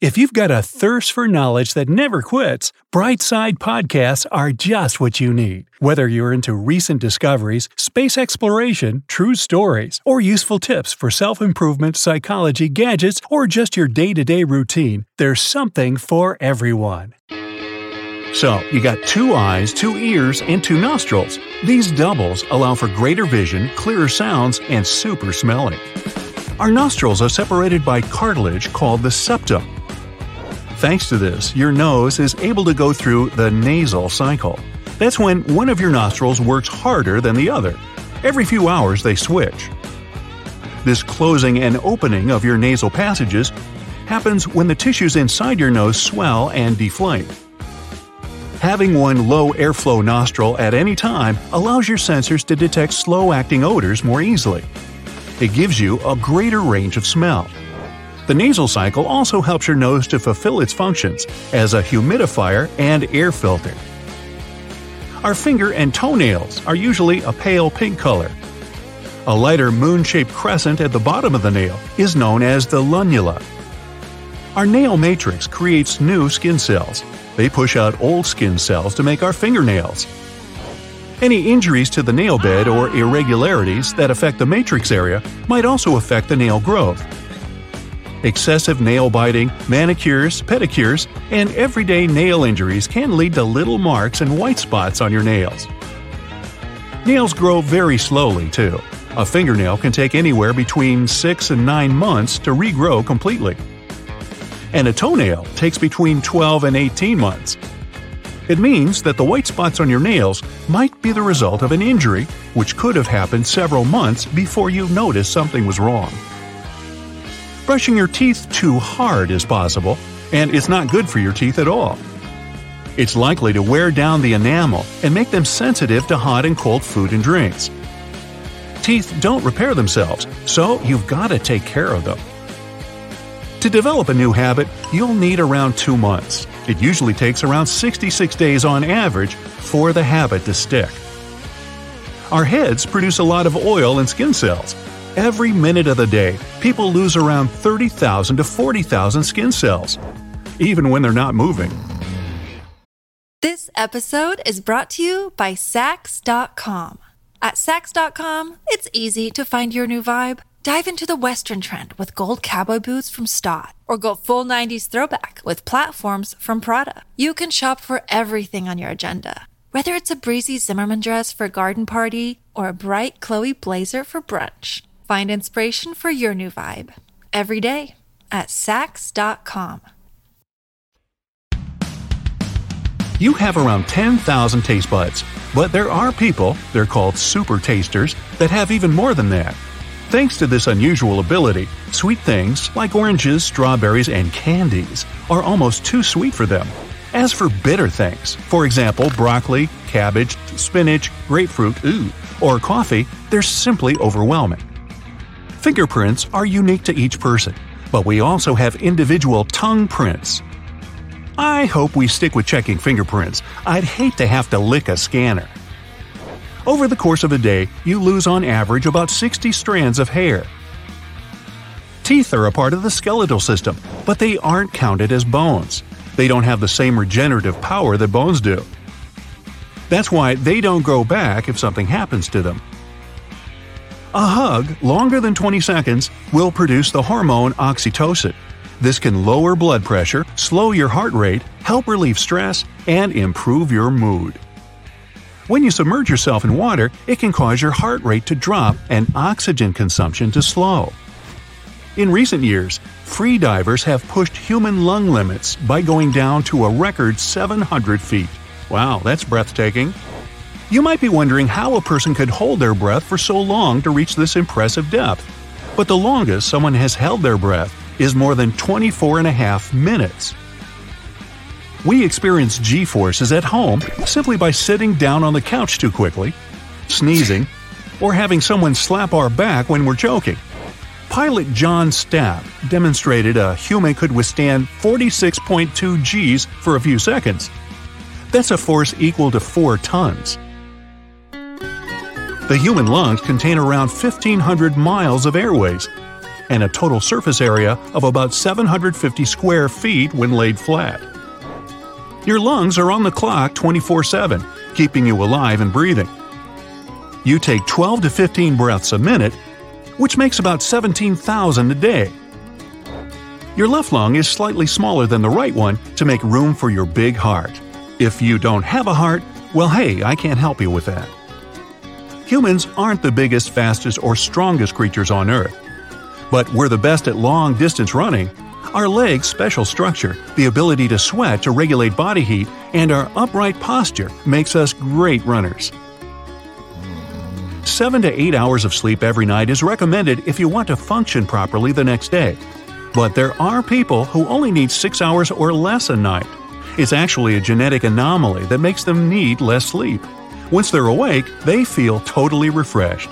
If you've got a thirst for knowledge that never quits, Brightside Podcasts are just what you need. Whether you're into recent discoveries, space exploration, true stories, or useful tips for self improvement, psychology, gadgets, or just your day to day routine, there's something for everyone. So, you got two eyes, two ears, and two nostrils. These doubles allow for greater vision, clearer sounds, and super smelling. Our nostrils are separated by cartilage called the septum. Thanks to this, your nose is able to go through the nasal cycle. That's when one of your nostrils works harder than the other. Every few hours, they switch. This closing and opening of your nasal passages happens when the tissues inside your nose swell and deflate. Having one low airflow nostril at any time allows your sensors to detect slow acting odors more easily. It gives you a greater range of smell. The nasal cycle also helps your nose to fulfill its functions as a humidifier and air filter. Our finger and toenails are usually a pale pink color. A lighter moon shaped crescent at the bottom of the nail is known as the lunula. Our nail matrix creates new skin cells. They push out old skin cells to make our fingernails. Any injuries to the nail bed or irregularities that affect the matrix area might also affect the nail growth excessive nail biting, manicures, pedicures, and everyday nail injuries can lead to little marks and white spots on your nails. Nails grow very slowly, too. A fingernail can take anywhere between 6 and 9 months to regrow completely. And a toenail takes between 12 and 18 months. It means that the white spots on your nails might be the result of an injury, which could have happened several months before you noticed something was wrong brushing your teeth too hard is possible, and it's not good for your teeth at all. It's likely to wear down the enamel and make them sensitive to hot and cold food and drinks. Teeth don't repair themselves, so you've got to take care of them. To develop a new habit, you'll need around two months. It usually takes around 66 days on average for the habit to stick. Our heads produce a lot of oil and skin cells, Every minute of the day, people lose around 30,000 to 40,000 skin cells, even when they're not moving. This episode is brought to you by Saks.com. At Saks.com, it's easy to find your new vibe. Dive into the Western trend with gold cowboy boots from Staud, or go full 90s throwback with platforms from Prada. You can shop for everything on your agenda, whether it's a breezy Zimmermann dress for a garden party or a bright Chloe blazer for brunch. Find inspiration for your new vibe every day at Saks.com. You have around 10,000 taste buds, but there are people, they're called super tasters, that have even more than that. Thanks to this unusual ability, sweet things like oranges, strawberries, and candies are almost too sweet for them. As for bitter things, for example, broccoli, cabbage, spinach, grapefruit, ooh, or coffee, they're simply overwhelming. Fingerprints are unique to each person, but we also have individual tongue prints. I hope we stick with checking fingerprints. I'd hate to have to lick a scanner. Over the course of a day, you lose on average about 60 strands of hair. Teeth are a part of the skeletal system, but they aren't counted as bones. They don't have the same regenerative power that bones do. That's why they don't grow back if something happens to them. A hug, longer than 20 seconds, will produce the hormone oxytocin. This can lower blood pressure, slow your heart rate, help relieve stress, and improve your mood. When you submerge yourself in water, it can cause your heart rate to drop and oxygen consumption to slow. In recent years, free divers have pushed human lung limits by going down to a record 700 feet. Wow, that's breathtaking. You might be wondering how a person could hold their breath for so long to reach this impressive depth. But the longest someone has held their breath is more than 24 and a half minutes. We experience g forces at home simply by sitting down on the couch too quickly, sneezing, or having someone slap our back when we're joking. Pilot John Stapp demonstrated a human could withstand 46.2 Gs for a few seconds. That's a force equal to 4 tons. The human lungs contain around 1,500 miles of airways and a total surface area of about 750 square feet when laid flat. Your lungs are on the clock 24 7, keeping you alive and breathing. You take 12 to 15 breaths a minute, which makes about 17,000 a day. Your left lung is slightly smaller than the right one to make room for your big heart. If you don't have a heart, well, hey, I can't help you with that. Humans aren't the biggest, fastest, or strongest creatures on Earth. But we're the best at long distance running. Our legs' special structure, the ability to sweat to regulate body heat, and our upright posture makes us great runners. 7 to 8 hours of sleep every night is recommended if you want to function properly the next day. But there are people who only need 6 hours or less a night. It's actually a genetic anomaly that makes them need less sleep. Once they're awake, they feel totally refreshed.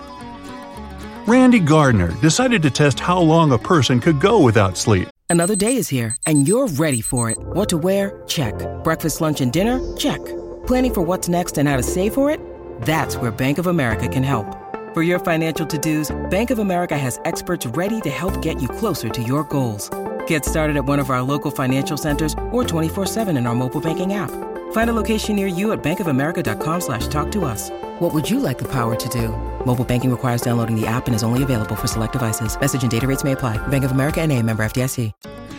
Randy Gardner decided to test how long a person could go without sleep. Another day is here, and you're ready for it. What to wear? Check. Breakfast, lunch, and dinner? Check. Planning for what's next and how to save for it? That's where Bank of America can help. For your financial to dos, Bank of America has experts ready to help get you closer to your goals. Get started at one of our local financial centers or 24-7 in our mobile banking app. Find a location near you at bankofamerica.com slash talk to us. What would you like the power to do? Mobile banking requires downloading the app and is only available for select devices. Message and data rates may apply. Bank of America and a member FDIC.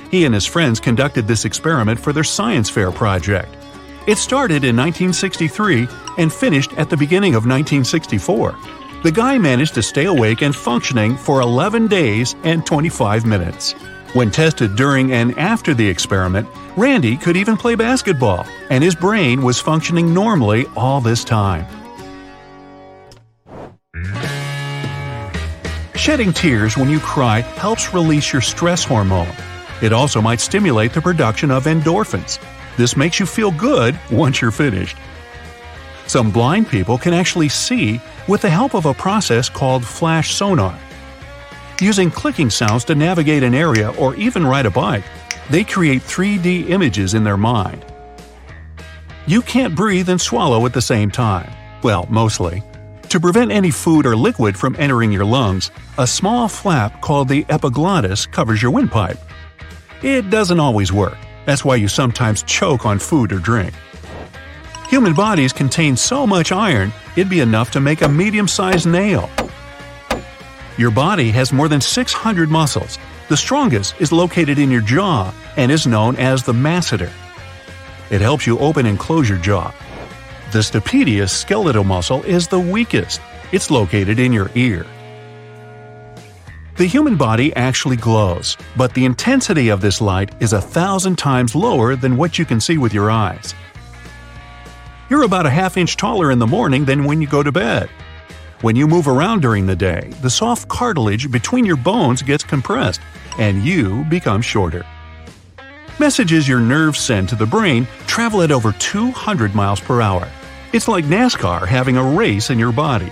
He and his friends conducted this experiment for their science fair project. It started in 1963 and finished at the beginning of 1964. The guy managed to stay awake and functioning for 11 days and 25 minutes. When tested during and after the experiment, Randy could even play basketball, and his brain was functioning normally all this time. Shedding tears when you cry helps release your stress hormone. It also might stimulate the production of endorphins. This makes you feel good once you're finished. Some blind people can actually see with the help of a process called flash sonar. Using clicking sounds to navigate an area or even ride a bike, they create 3D images in their mind. You can't breathe and swallow at the same time. Well, mostly. To prevent any food or liquid from entering your lungs, a small flap called the epiglottis covers your windpipe. It doesn't always work. That's why you sometimes choke on food or drink. Human bodies contain so much iron, it'd be enough to make a medium sized nail. Your body has more than 600 muscles. The strongest is located in your jaw and is known as the masseter. It helps you open and close your jaw. The stapedius skeletal muscle is the weakest. It's located in your ear. The human body actually glows, but the intensity of this light is a thousand times lower than what you can see with your eyes. You're about a half inch taller in the morning than when you go to bed. When you move around during the day, the soft cartilage between your bones gets compressed, and you become shorter. Messages your nerves send to the brain travel at over 200 miles per hour. It's like NASCAR having a race in your body.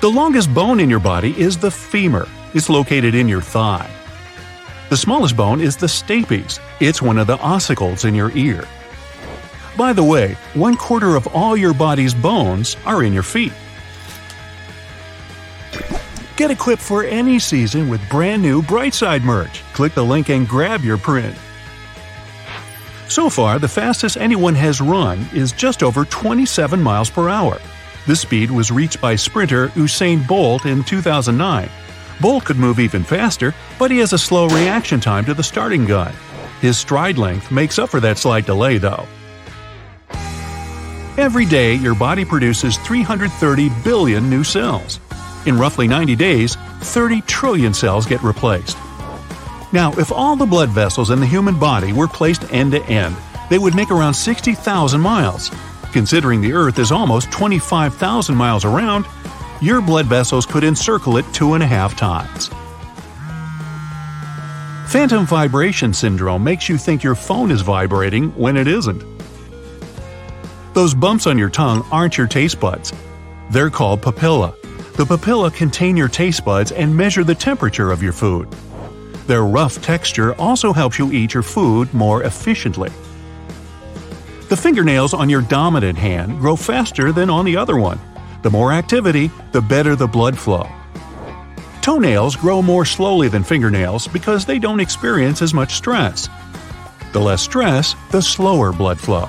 The longest bone in your body is the femur. It's located in your thigh. The smallest bone is the stapes. It's one of the ossicles in your ear. By the way, one quarter of all your body's bones are in your feet. Get equipped for any season with brand new Brightside merch. Click the link and grab your print. So far, the fastest anyone has run is just over 27 miles per hour. This speed was reached by sprinter Usain Bolt in 2009. Bolt could move even faster, but he has a slow reaction time to the starting gun. His stride length makes up for that slight delay, though. Every day, your body produces 330 billion new cells. In roughly 90 days, 30 trillion cells get replaced. Now, if all the blood vessels in the human body were placed end to end, they would make around 60,000 miles. Considering the Earth is almost 25,000 miles around, your blood vessels could encircle it two and a half times. Phantom vibration syndrome makes you think your phone is vibrating when it isn't. Those bumps on your tongue aren't your taste buds. They're called papilla. The papilla contain your taste buds and measure the temperature of your food. Their rough texture also helps you eat your food more efficiently. The fingernails on your dominant hand grow faster than on the other one. The more activity, the better the blood flow. Toenails grow more slowly than fingernails because they don't experience as much stress. The less stress, the slower blood flow.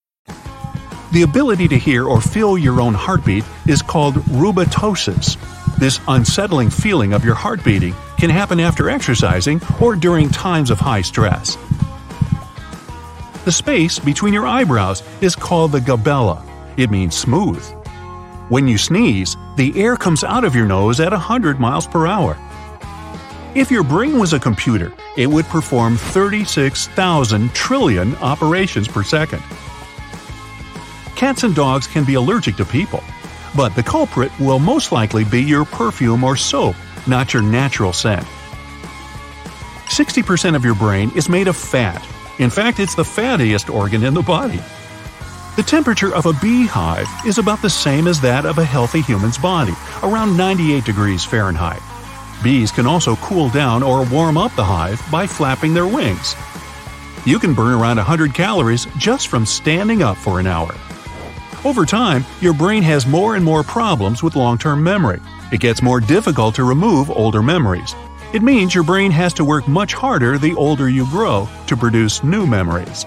The ability to hear or feel your own heartbeat is called rubatosis. This unsettling feeling of your heart beating can happen after exercising or during times of high stress. The space between your eyebrows is called the glabella. It means smooth. When you sneeze, the air comes out of your nose at 100 miles per hour. If your brain was a computer, it would perform 36,000 trillion operations per second. Cats and dogs can be allergic to people, but the culprit will most likely be your perfume or soap, not your natural scent. 60% of your brain is made of fat. In fact, it's the fattiest organ in the body. The temperature of a beehive is about the same as that of a healthy human's body, around 98 degrees Fahrenheit. Bees can also cool down or warm up the hive by flapping their wings. You can burn around 100 calories just from standing up for an hour. Over time, your brain has more and more problems with long term memory. It gets more difficult to remove older memories. It means your brain has to work much harder the older you grow to produce new memories.